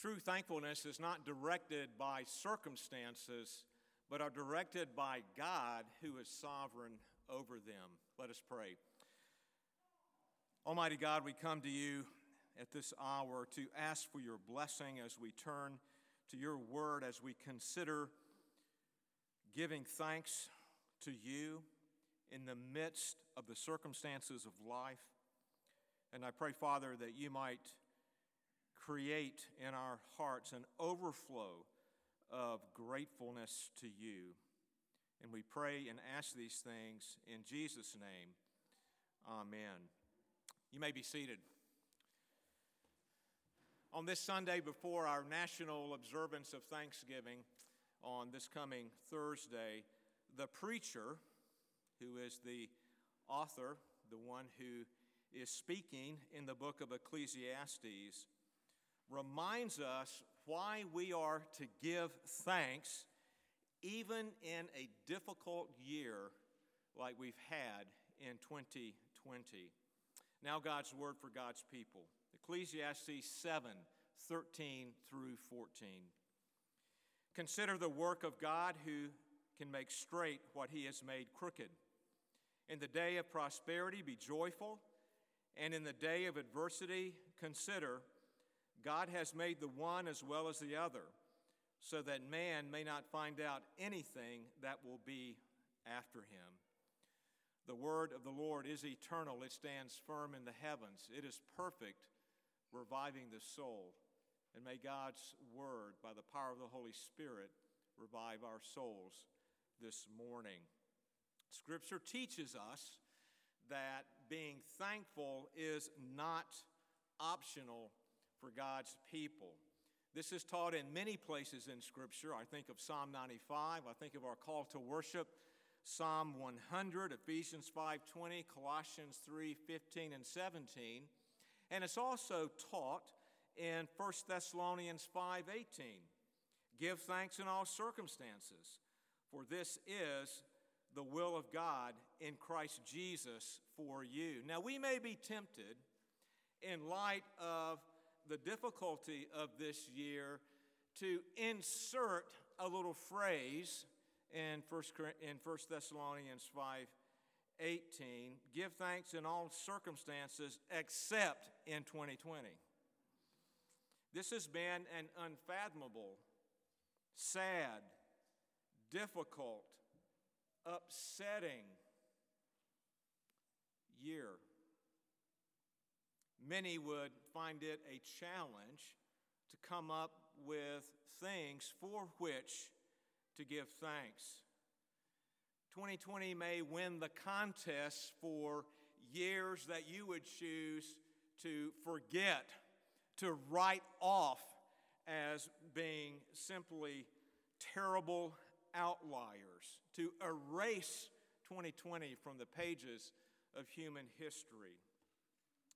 True thankfulness is not directed by circumstances, but are directed by God who is sovereign over them. Let us pray. Almighty God, we come to you at this hour to ask for your blessing as we turn to your word, as we consider giving thanks to you in the midst of the circumstances of life. And I pray, Father, that you might create in our hearts an overflow of gratefulness to you. And we pray and ask these things in Jesus' name. Amen. You may be seated. On this Sunday before our national observance of Thanksgiving, on this coming Thursday, the preacher, who is the author, the one who is speaking in the book of Ecclesiastes, reminds us why we are to give thanks even in a difficult year like we've had in 2020. Now, God's word for God's people. Ecclesiastes 7 13 through 14. Consider the work of God who can make straight what he has made crooked. In the day of prosperity, be joyful, and in the day of adversity, consider God has made the one as well as the other, so that man may not find out anything that will be after him. The word of the Lord is eternal, it stands firm in the heavens, it is perfect, reviving the soul. And may God's word, by the power of the Holy Spirit, revive our souls this morning. Scripture teaches us that being thankful is not optional for God's people. This is taught in many places in Scripture. I think of Psalm 95, I think of our call to worship, Psalm 100, Ephesians 5:20, Colossians 3:15 and 17. And it's also taught in 1 Thessalonians 5:18. Give thanks in all circumstances, for this is the will of God in Christ Jesus for you. Now we may be tempted in light of the difficulty of this year to insert a little phrase in 1 in 1 Thessalonians 5 18, give thanks in all circumstances except in 2020. This has been an unfathomable, sad, difficult, upsetting year. Many would find it a challenge to come up with things for which to give thanks. 2020 may win the contest for years that you would choose to forget to write off as being simply terrible outliers, to erase 2020 from the pages of human history.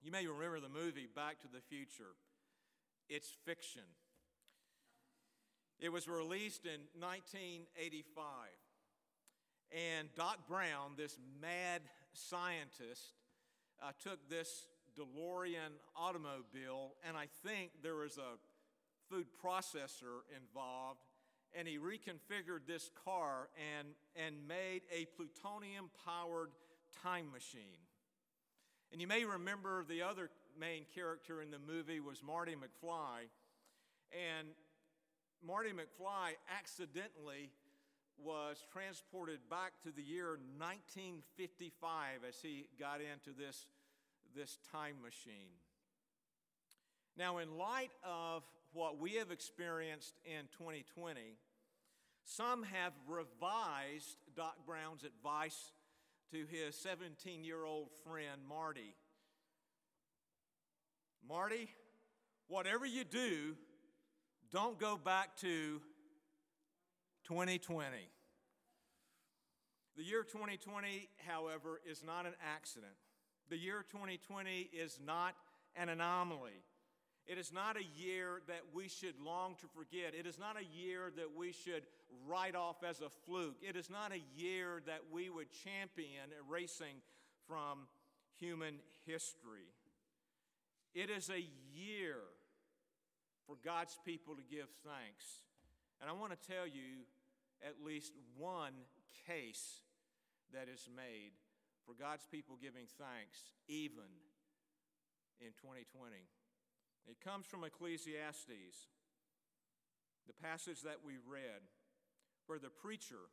You may remember the movie Back to the Future. It's fiction. It was released in 1985. And Doc Brown, this mad scientist, uh, took this DeLorean automobile, and I think there was a food processor involved, and he reconfigured this car and, and made a plutonium powered time machine. And you may remember the other main character in the movie was Marty McFly. And Marty McFly accidentally was transported back to the year 1955 as he got into this this time machine. Now, in light of what we have experienced in 2020, some have revised Doc Brown's advice to his 17 year old friend, Marty. Marty, whatever you do, don't go back to 2020. The year 2020, however, is not an accident. The year 2020 is not an anomaly. It is not a year that we should long to forget. It is not a year that we should write off as a fluke. It is not a year that we would champion erasing from human history. It is a year for God's people to give thanks. And I want to tell you at least one case that is made for God's people giving thanks, even in 2020. It comes from Ecclesiastes, the passage that we read, where the preacher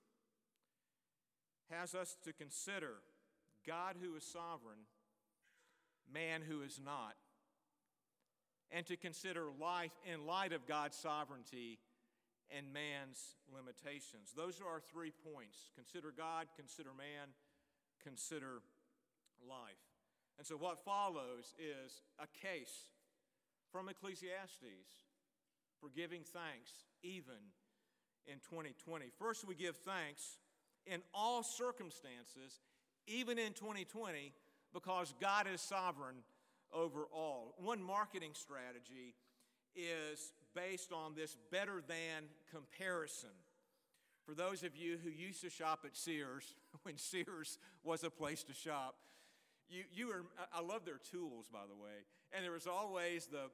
has us to consider God who is sovereign, man who is not, and to consider life in light of God's sovereignty and man's limitations. Those are our three points consider God, consider man, consider life. And so, what follows is a case from Ecclesiastes for giving thanks even in 2020. First, we give thanks in all circumstances, even in 2020, because God is sovereign over all. One marketing strategy is based on this better than comparison. For those of you who used to shop at Sears, when Sears was a place to shop, you, you were, I love their tools, by the way, and there was always the,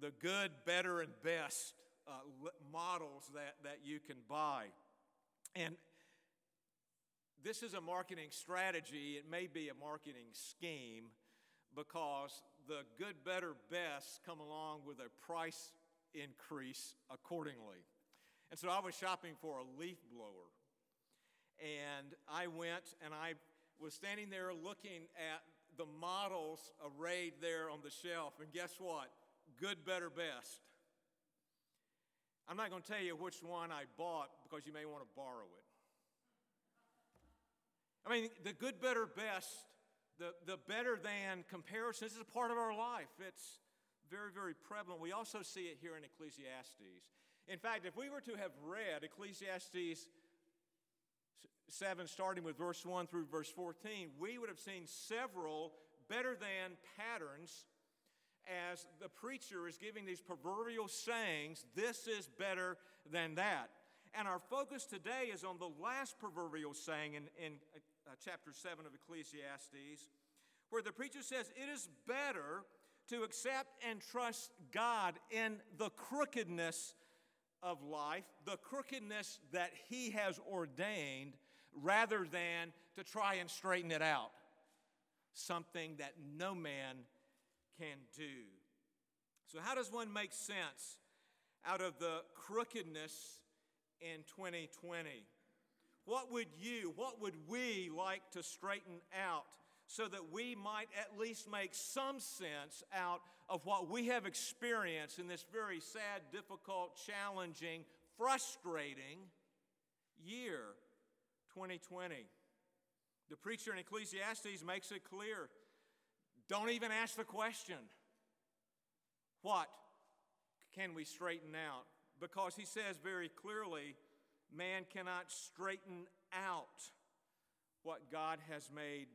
the good, better, and best uh, models that, that you can buy. And this is a marketing strategy, it may be a marketing scheme because the good, better, best come along with a price increase accordingly. And so I was shopping for a leaf blower. And I went and I was standing there looking at the models arrayed there on the shelf. And guess what? Good, better, best. I'm not going to tell you which one I bought because you may want to borrow it. I mean, the good, better, best, the, the better than comparison, this is a part of our life. It's very, very prevalent. We also see it here in Ecclesiastes. In fact, if we were to have read Ecclesiastes 7, starting with verse 1 through verse 14, we would have seen several better than patterns as the preacher is giving these proverbial sayings this is better than that. And our focus today is on the last proverbial saying in, in uh, chapter 7 of Ecclesiastes, where the preacher says, It is better to accept and trust God in the crookedness of life, the crookedness that He has ordained, rather than to try and straighten it out. Something that no man can do. So, how does one make sense out of the crookedness in 2020? What would you, what would we like to straighten out so that we might at least make some sense out of what we have experienced in this very sad, difficult, challenging, frustrating year, 2020? The preacher in Ecclesiastes makes it clear don't even ask the question, What can we straighten out? Because he says very clearly, man cannot straighten out what God has made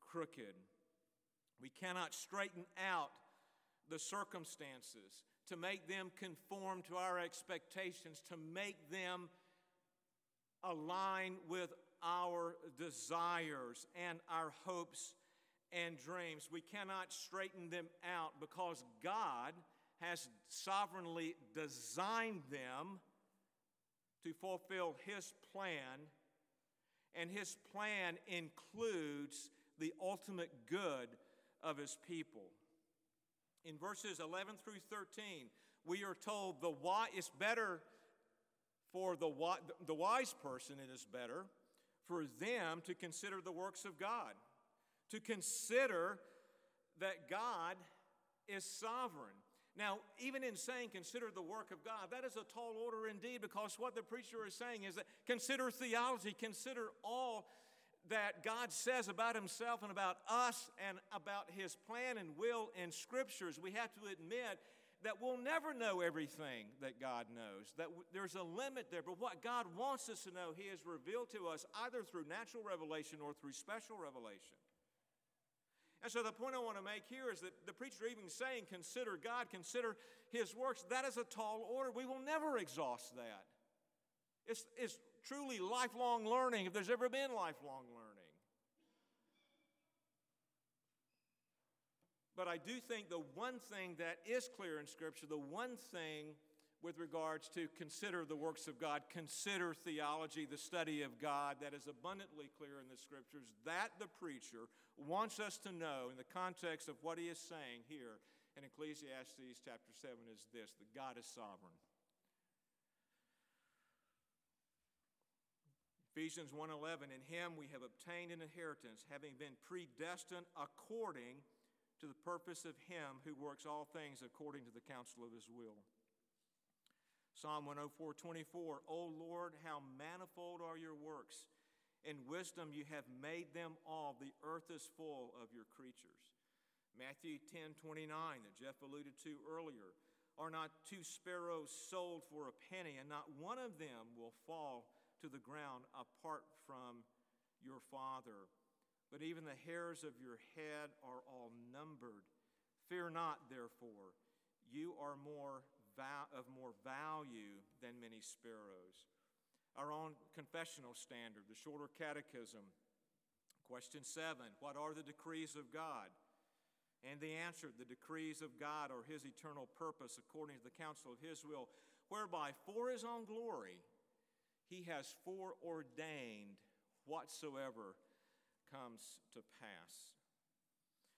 crooked. We cannot straighten out the circumstances to make them conform to our expectations, to make them align with our desires and our hopes and dreams. We cannot straighten them out because God has sovereignly designed them to fulfill His plan, and His plan includes the ultimate good of His people. In verses 11 through 13, we are told the why it's better for the, the wise person, it is better for them to consider the works of God to consider that God is sovereign. Now, even in saying consider the work of God, that is a tall order indeed because what the preacher is saying is that consider theology, consider all that God says about himself and about us and about his plan and will in scriptures. We have to admit that we'll never know everything that God knows, that there's a limit there. But what God wants us to know, he has revealed to us either through natural revelation or through special revelation. And so the point I want to make here is that the preacher even saying, consider God, consider his works, that is a tall order. We will never exhaust that. It's, it's truly lifelong learning if there's ever been lifelong learning. But I do think the one thing that is clear in Scripture, the one thing with regards to consider the works of God, consider theology, the study of God, that is abundantly clear in the Scriptures, that the preacher wants us to know in the context of what he is saying here in Ecclesiastes chapter 7 is this that God is sovereign. Ephesians 1:11 in him we have obtained an inheritance having been predestined according to the purpose of him who works all things according to the counsel of his will. Psalm 104:24 O Lord how manifold are your works in wisdom you have made them all the earth is full of your creatures. Matthew 10:29 that Jeff alluded to earlier are not two sparrows sold for a penny and not one of them will fall to the ground apart from your Father. But even the hairs of your head are all numbered. Fear not, therefore, you are more of more value than many sparrows. Our own confessional standard, the shorter catechism. Question seven What are the decrees of God? And the answer the decrees of God are his eternal purpose according to the counsel of his will, whereby for his own glory he has foreordained whatsoever comes to pass.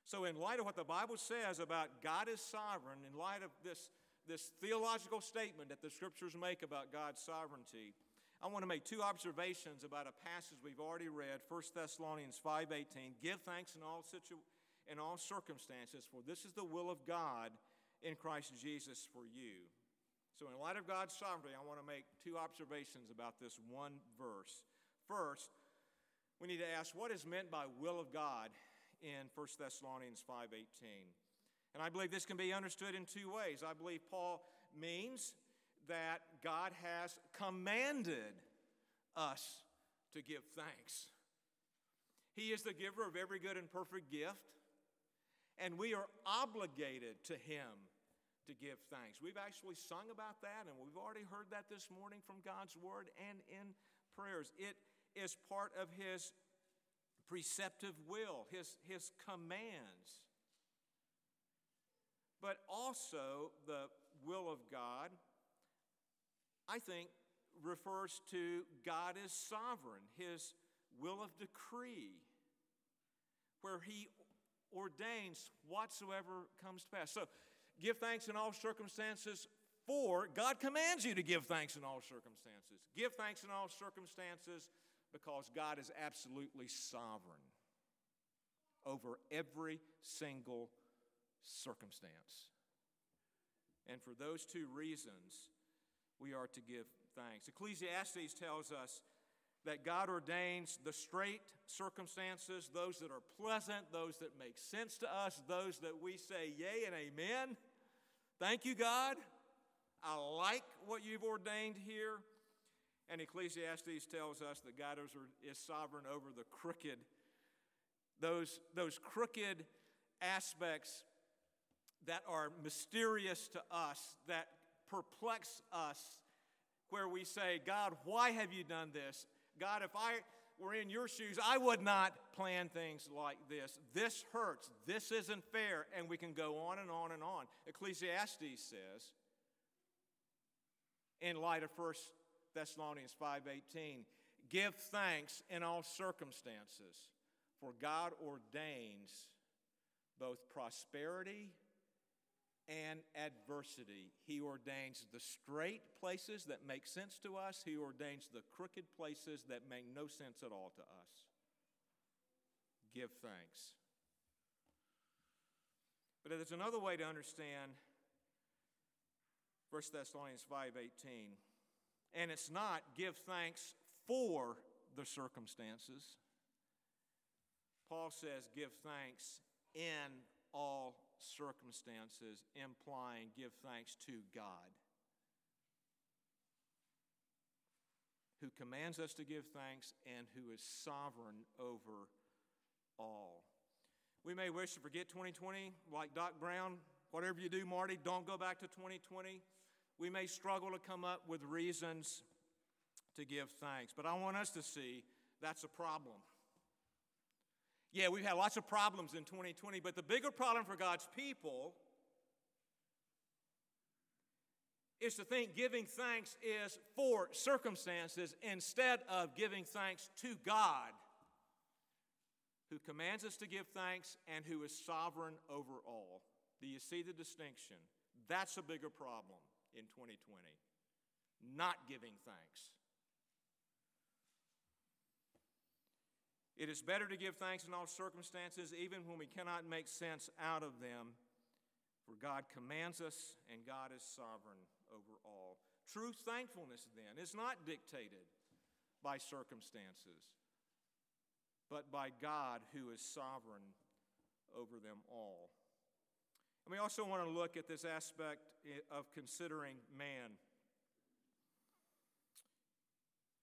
So, in light of what the Bible says about God is sovereign, in light of this, this theological statement that the scriptures make about God's sovereignty, I want to make two observations about a passage we've already read, 1 Thessalonians 5:18. Give thanks in all situ- in all circumstances, for this is the will of God in Christ Jesus for you. So, in light of God's sovereignty, I want to make two observations about this one verse. First, we need to ask what is meant by will of God in 1 Thessalonians 5:18. And I believe this can be understood in two ways. I believe Paul means that God has commanded us to give thanks. He is the giver of every good and perfect gift, and we are obligated to him to give thanks. We've actually sung about that, and we've already heard that this morning from God's Word and in prayers. It is part of His preceptive will, His, his commands. But also, the will of God, I think, refers to God as sovereign, His will of decree, where He ordains whatsoever comes to pass. So, Give thanks in all circumstances, for God commands you to give thanks in all circumstances. Give thanks in all circumstances because God is absolutely sovereign over every single circumstance. And for those two reasons, we are to give thanks. Ecclesiastes tells us that God ordains the straight circumstances, those that are pleasant, those that make sense to us, those that we say yay and amen. Thank you, God. I like what you've ordained here. And Ecclesiastes tells us that God is sovereign over the crooked, those, those crooked aspects that are mysterious to us, that perplex us, where we say, God, why have you done this? God, if I were in your shoes, I would not plan things like this. This hurts. This isn't fair. And we can go on and on and on. Ecclesiastes says, in light of 1 Thessalonians 5:18, give thanks in all circumstances, for God ordains both prosperity and adversity. He ordains the straight places that make sense to us, He ordains the crooked places that make no sense at all to us. Give thanks. But there's another way to understand 1 Thessalonians 5:18. And it's not give thanks for the circumstances. Paul says give thanks in all circumstances, implying give thanks to God, who commands us to give thanks and who is sovereign over all. We may wish to forget 2020, like Doc Brown. Whatever you do, Marty, don't go back to 2020. We may struggle to come up with reasons to give thanks, but I want us to see that's a problem. Yeah, we've had lots of problems in 2020, but the bigger problem for God's people is to think giving thanks is for circumstances instead of giving thanks to God, who commands us to give thanks and who is sovereign over all. Do you see the distinction? That's a bigger problem in 2020. Not giving thanks. It is better to give thanks in all circumstances, even when we cannot make sense out of them, for God commands us and God is sovereign over all. True thankfulness, then, is not dictated by circumstances, but by God who is sovereign over them all. And we also want to look at this aspect of considering man.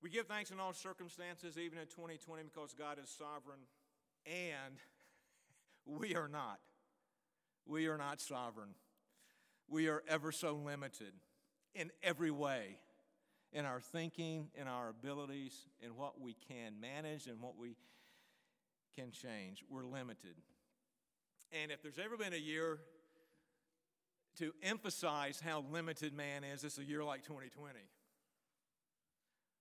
We give thanks in all circumstances, even in 2020, because God is sovereign, and we are not. We are not sovereign. We are ever so limited in every way in our thinking, in our abilities, in what we can manage and what we can change. We're limited. And if there's ever been a year to emphasize how limited man is, it's a year like 2020.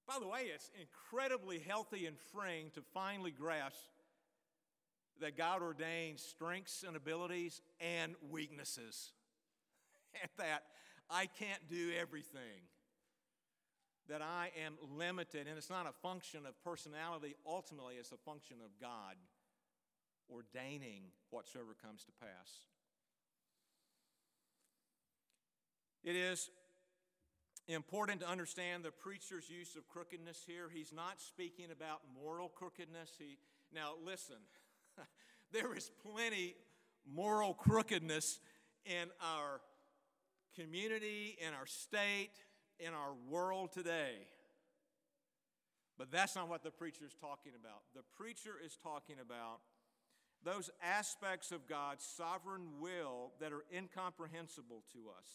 By the way, it's incredibly healthy and freeing to finally grasp that God ordains strengths and abilities and weaknesses. And that I can't do everything, that I am limited. And it's not a function of personality, ultimately, it's a function of God ordaining whatsoever comes to pass. It is important to understand the preacher's use of crookedness here. He's not speaking about moral crookedness. He, now, listen, there is plenty moral crookedness in our community, in our state, in our world today. But that's not what the preacher is talking about. The preacher is talking about those aspects of God's sovereign will that are incomprehensible to us,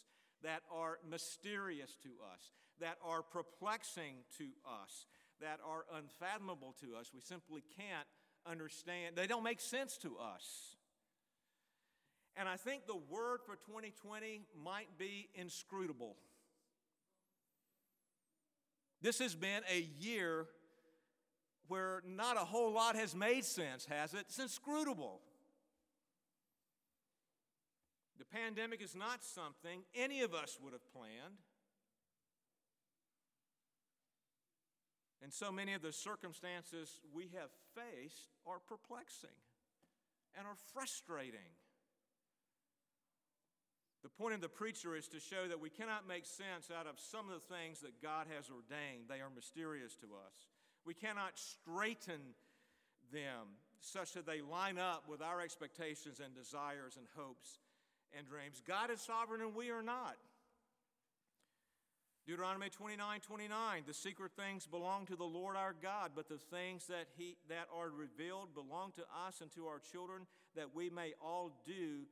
that are mysterious to us, that are perplexing to us, that are unfathomable to us. We simply can't understand. They don't make sense to us. And I think the word for 2020 might be inscrutable. This has been a year where not a whole lot has made sense, has it? It's inscrutable. The pandemic is not something any of us would have planned. And so many of the circumstances we have faced are perplexing and are frustrating. The point of the preacher is to show that we cannot make sense out of some of the things that God has ordained. They are mysterious to us. We cannot straighten them such that they line up with our expectations and desires and hopes and dreams. God is sovereign and we are not. Deuteronomy 29 29, the secret things belong to the Lord our God, but the things that, he, that are revealed belong to us and to our children, that we may all do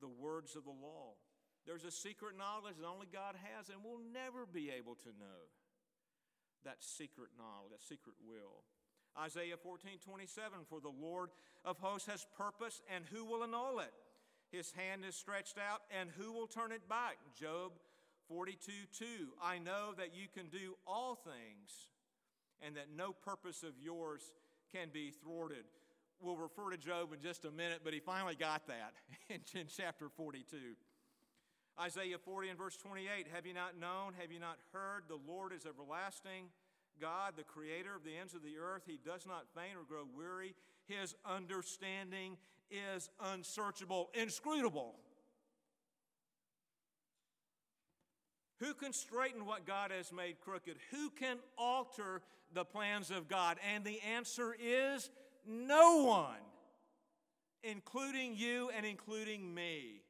the words of the law. There's a secret knowledge that only God has, and we'll never be able to know that secret knowledge, that secret will. Isaiah 14, 27, for the Lord of hosts has purpose, and who will annul it? His hand is stretched out, and who will turn it back? Job 42, 2, I know that you can do all things, and that no purpose of yours can be thwarted. We'll refer to Job in just a minute, but he finally got that in, in chapter 42. Isaiah 40 and verse 28 Have you not known? Have you not heard? The Lord is everlasting. God, the creator of the ends of the earth, he does not faint or grow weary. His understanding is unsearchable, inscrutable. Who can straighten what God has made crooked? Who can alter the plans of God? And the answer is no one, including you and including me.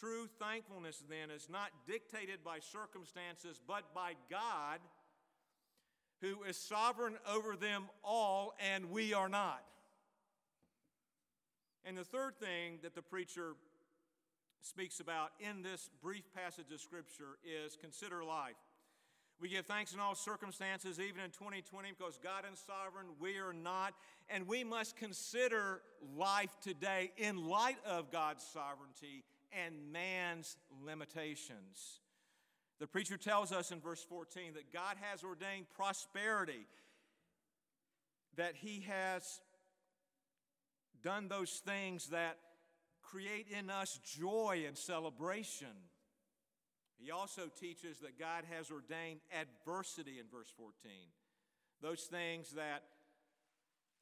True thankfulness, then, is not dictated by circumstances, but by God, who is sovereign over them all, and we are not. And the third thing that the preacher speaks about in this brief passage of Scripture is consider life. We give thanks in all circumstances, even in 2020, because God is sovereign, we are not. And we must consider life today in light of God's sovereignty and man's limitations. The preacher tells us in verse 14 that God has ordained prosperity, that He has done those things that create in us joy and celebration. He also teaches that God has ordained adversity in verse 14. Those things that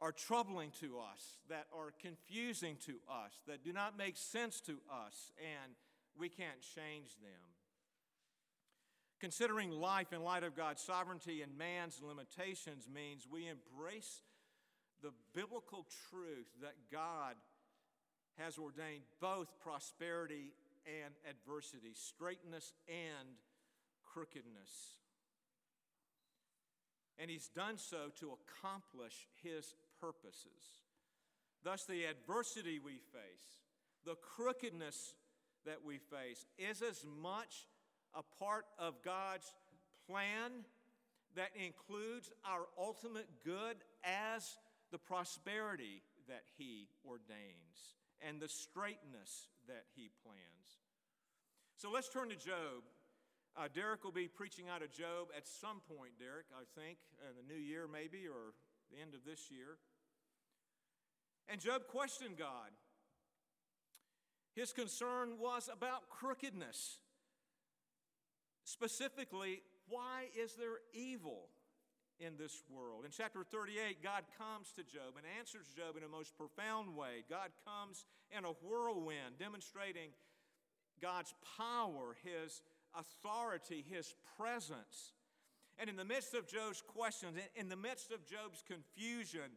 are troubling to us, that are confusing to us, that do not make sense to us, and we can't change them. Considering life in light of God's sovereignty and man's limitations means we embrace the biblical truth that God has ordained both prosperity and adversity, straightness and crookedness. And he's done so to accomplish his purposes. Thus, the adversity we face, the crookedness that we face, is as much a part of God's plan that includes our ultimate good as the prosperity that He ordains and the straightness that He plans. So let's turn to Job. Uh, Derek will be preaching out of Job at some point, Derek, I think, in the new year maybe, or the end of this year. And Job questioned God. His concern was about crookedness. Specifically, why is there evil in this world? In chapter 38, God comes to Job and answers Job in a most profound way. God comes in a whirlwind, demonstrating God's power, His authority, His presence. And in the midst of Job's questions, in the midst of Job's confusion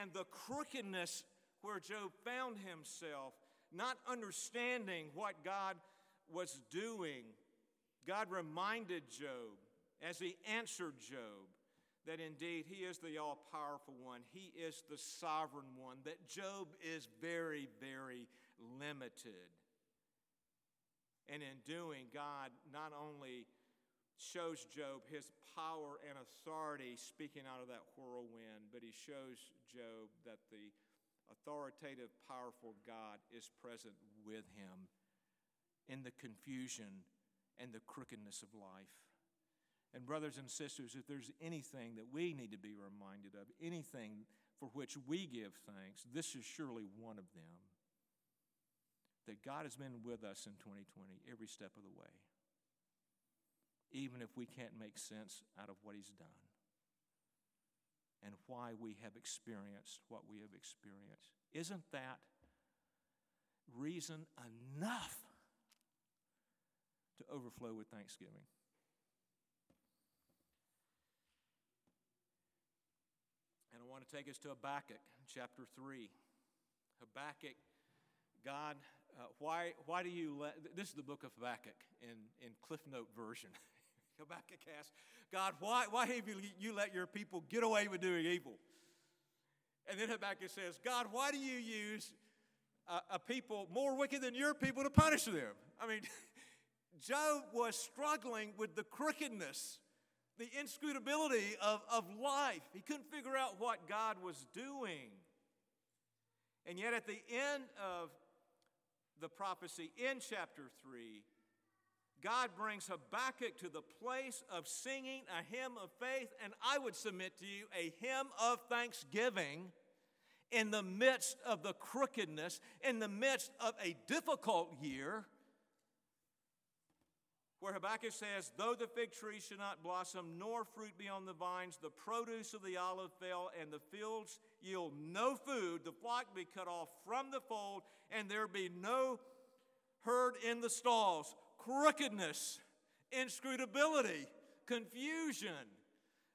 and the crookedness where Job found himself, not understanding what God was doing, God reminded Job as he answered Job that indeed he is the all powerful one, he is the sovereign one, that Job is very, very limited. And in doing, God not only shows Job his power and authority speaking out of that whirlwind, but he shows Job that the authoritative, powerful God is present with him in the confusion and the crookedness of life. And, brothers and sisters, if there's anything that we need to be reminded of, anything for which we give thanks, this is surely one of them that God has been with us in 2020 every step of the way, even if we can't make sense out of what He's done and why we have experienced what we have experienced. Isn't that reason enough to overflow with thanksgiving? And I want to take us to Habakkuk, chapter 3. Habakkuk, God uh, why, why do you let, this is the book of Habakkuk in, in Cliff Note version. Habakkuk asks, God, why, why have you, you let your people get away with doing evil? And then Habakkuk says, God, why do you use a, a people more wicked than your people to punish them? I mean, Job was struggling with the crookedness, the inscrutability of, of life. He couldn't figure out what God was doing. And yet, at the end of the prophecy in chapter 3, God brings Habakkuk to the place of singing a hymn of faith, and I would submit to you a hymn of thanksgiving in the midst of the crookedness, in the midst of a difficult year where Habakkuk says, Though the fig tree should not blossom, nor fruit be on the vines, the produce of the olive fail, and the fields yield no food, the flock be cut off from the fold, and there be no herd in the stalls. Crookedness, inscrutability, confusion.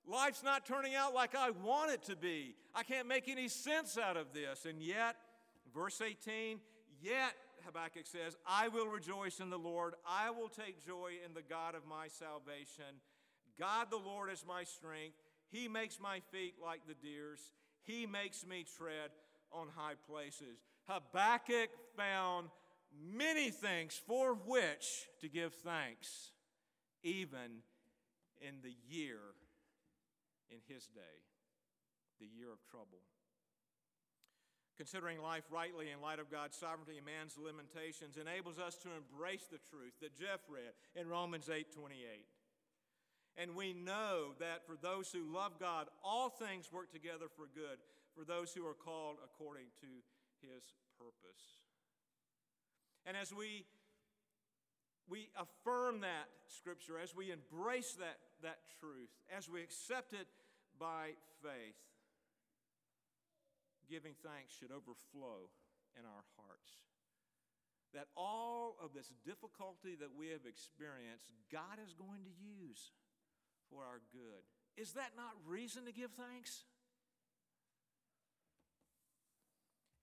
Life's not turning out like I want it to be. I can't make any sense out of this. And yet, verse 18, yet Habakkuk says, I will rejoice in the Lord. I will take joy in the God of my salvation. God the Lord is my strength. He makes my feet like the deer's. He makes me tread on high places. Habakkuk found many things for which to give thanks, even in the year in his day, the year of trouble. Considering life rightly in light of God's sovereignty and man's limitations enables us to embrace the truth that Jeff read in Romans 8 28. And we know that for those who love God, all things work together for good, for those who are called according to his purpose. And as we, we affirm that scripture, as we embrace that, that truth, as we accept it by faith, giving thanks should overflow in our hearts. That all of this difficulty that we have experienced, God is going to use for our good. Is that not reason to give thanks?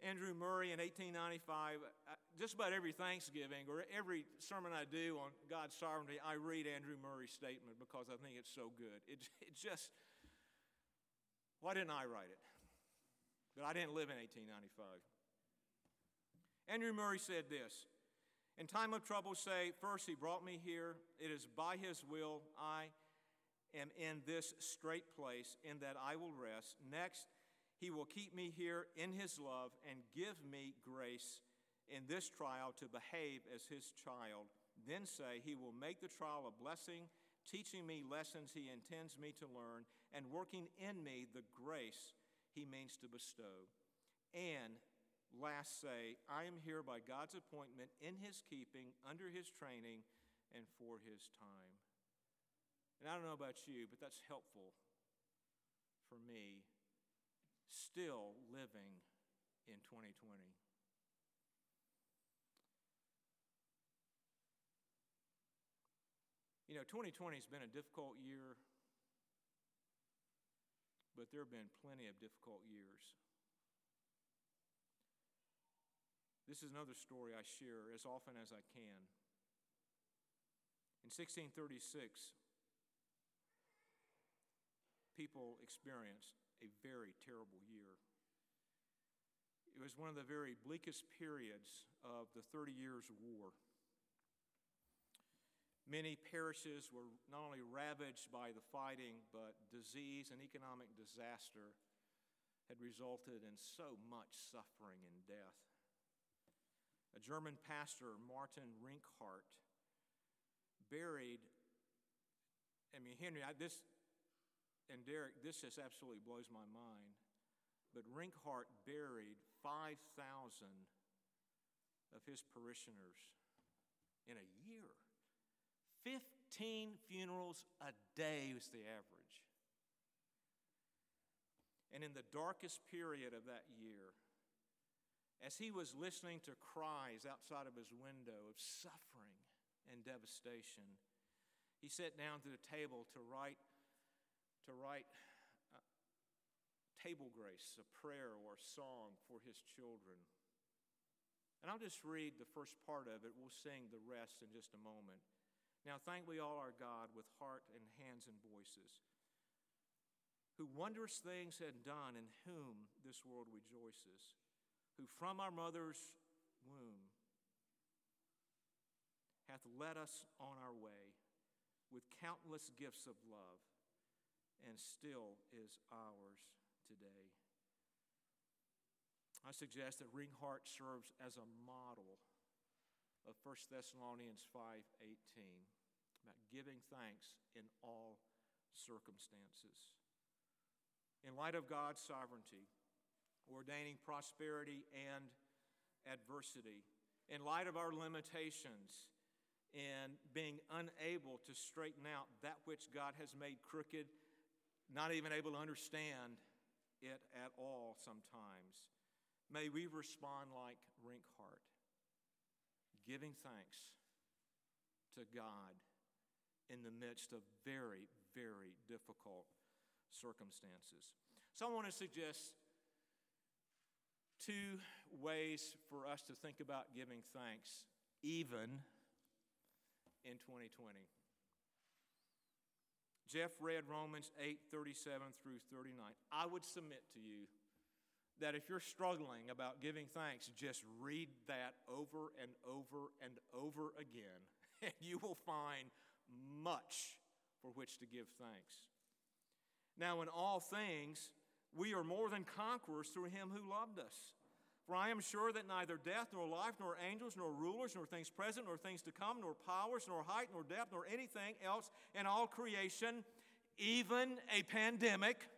Andrew Murray in 1895, uh, just about every Thanksgiving or every sermon I do on God's sovereignty, I read Andrew Murray's statement because I think it's so good. It, it just, why didn't I write it? But I didn't live in 1895. Andrew Murray said this In time of trouble, say, First, he brought me here. It is by his will I am in this strait place, in that I will rest. Next, he will keep me here in his love and give me grace in this trial to behave as his child. Then say, He will make the trial a blessing, teaching me lessons he intends me to learn, and working in me the grace he means to bestow. And last say, I am here by God's appointment, in his keeping, under his training, and for his time. And I don't know about you, but that's helpful for me still living in 2020. You know, 2020 has been a difficult year but there have been plenty of difficult years. This is another story I share as often as I can. In 1636, people experienced a very terrible year. It was one of the very bleakest periods of the Thirty Years' War. Many parishes were not only ravaged by the fighting, but disease and economic disaster had resulted in so much suffering and death. A German pastor, Martin Rinkart, buried, I mean, Henry, I, this, and Derek, this just absolutely blows my mind, but Rinkart buried 5,000 of his parishioners in a year. 15 funerals a day was the average. And in the darkest period of that year, as he was listening to cries outside of his window of suffering and devastation, he sat down to the table to write, to write uh, table grace, a prayer or a song for his children. And I'll just read the first part of it. We'll sing the rest in just a moment. Now thank we all our God with heart and hands and voices, who wondrous things had done, in whom this world rejoices, who from our mother's womb hath led us on our way with countless gifts of love, and still is ours today. I suggest that Rinkart serves as a model of 1 Thessalonians 5:18 about giving thanks in all circumstances. In light of God's sovereignty, ordaining prosperity and adversity, in light of our limitations and being unable to straighten out that which God has made crooked, not even able to understand it at all sometimes, may we respond like Rinkart giving thanks to God in the midst of very, very difficult circumstances. So I want to suggest two ways for us to think about giving thanks, even in 2020. Jeff read Romans 8 37 through 39. I would submit to you that if you're struggling about giving thanks, just read that over and over and over again, and you will find much for which to give thanks. Now, in all things, we are more than conquerors through him who loved us. For I am sure that neither death, nor life, nor angels, nor rulers, nor things present, nor things to come, nor powers, nor height, nor depth, nor anything else in all creation, even a pandemic,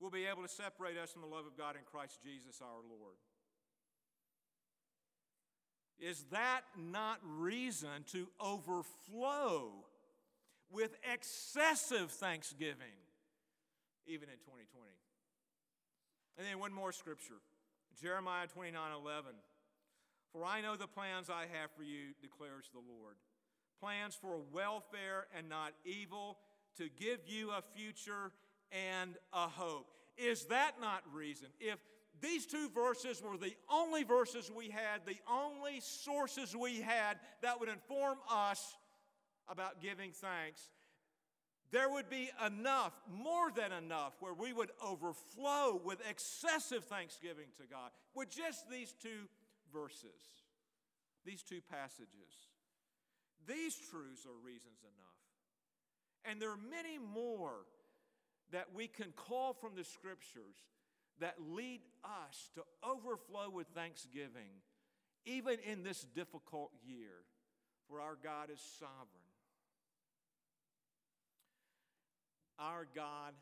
will be able to separate us from the love of God in Christ Jesus our Lord. Is that not reason to overflow with excessive thanksgiving, even in 2020? And then one more scripture Jeremiah 29 11. For I know the plans I have for you, declares the Lord. Plans for welfare and not evil, to give you a future and a hope. Is that not reason? If these two verses were the only verses we had, the only sources we had that would inform us about giving thanks, there would be enough, more than enough, where we would overflow with excessive thanksgiving to God with just these two verses, these two passages. These truths are reasons enough. And there are many more that we can call from the scriptures that lead us to overflow with thanksgiving, even in this difficult year, for our God is sovereign. Our God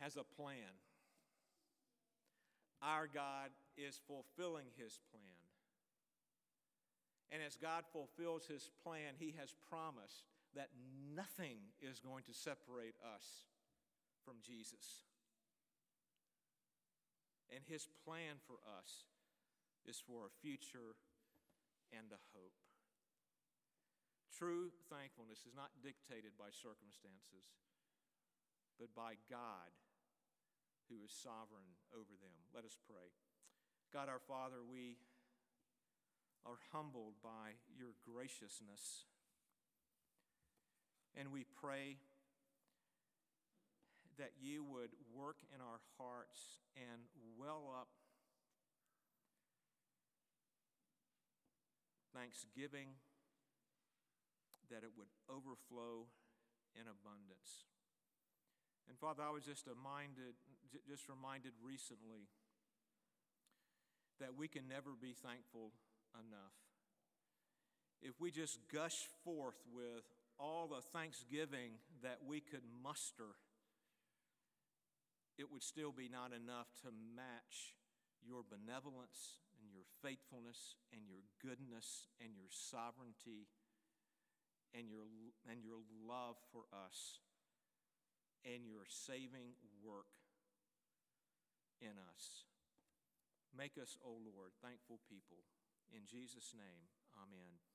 has a plan. Our God is fulfilling his plan. And as God fulfills his plan, he has promised that nothing is going to separate us from Jesus. And his plan for us is for a future and a hope. True thankfulness is not dictated by circumstances but by God who is sovereign over them. Let us pray. God our Father, we are humbled by your graciousness. And we pray that you would work in our hearts and well up thanksgiving, that it would overflow in abundance. And Father, I was just reminded, just reminded recently that we can never be thankful enough. If we just gush forth with all the thanksgiving that we could muster, it would still be not enough to match your benevolence and your faithfulness and your goodness and your sovereignty and your, and your love for us and your saving work in us. Make us, O oh Lord, thankful people. In Jesus' name, amen.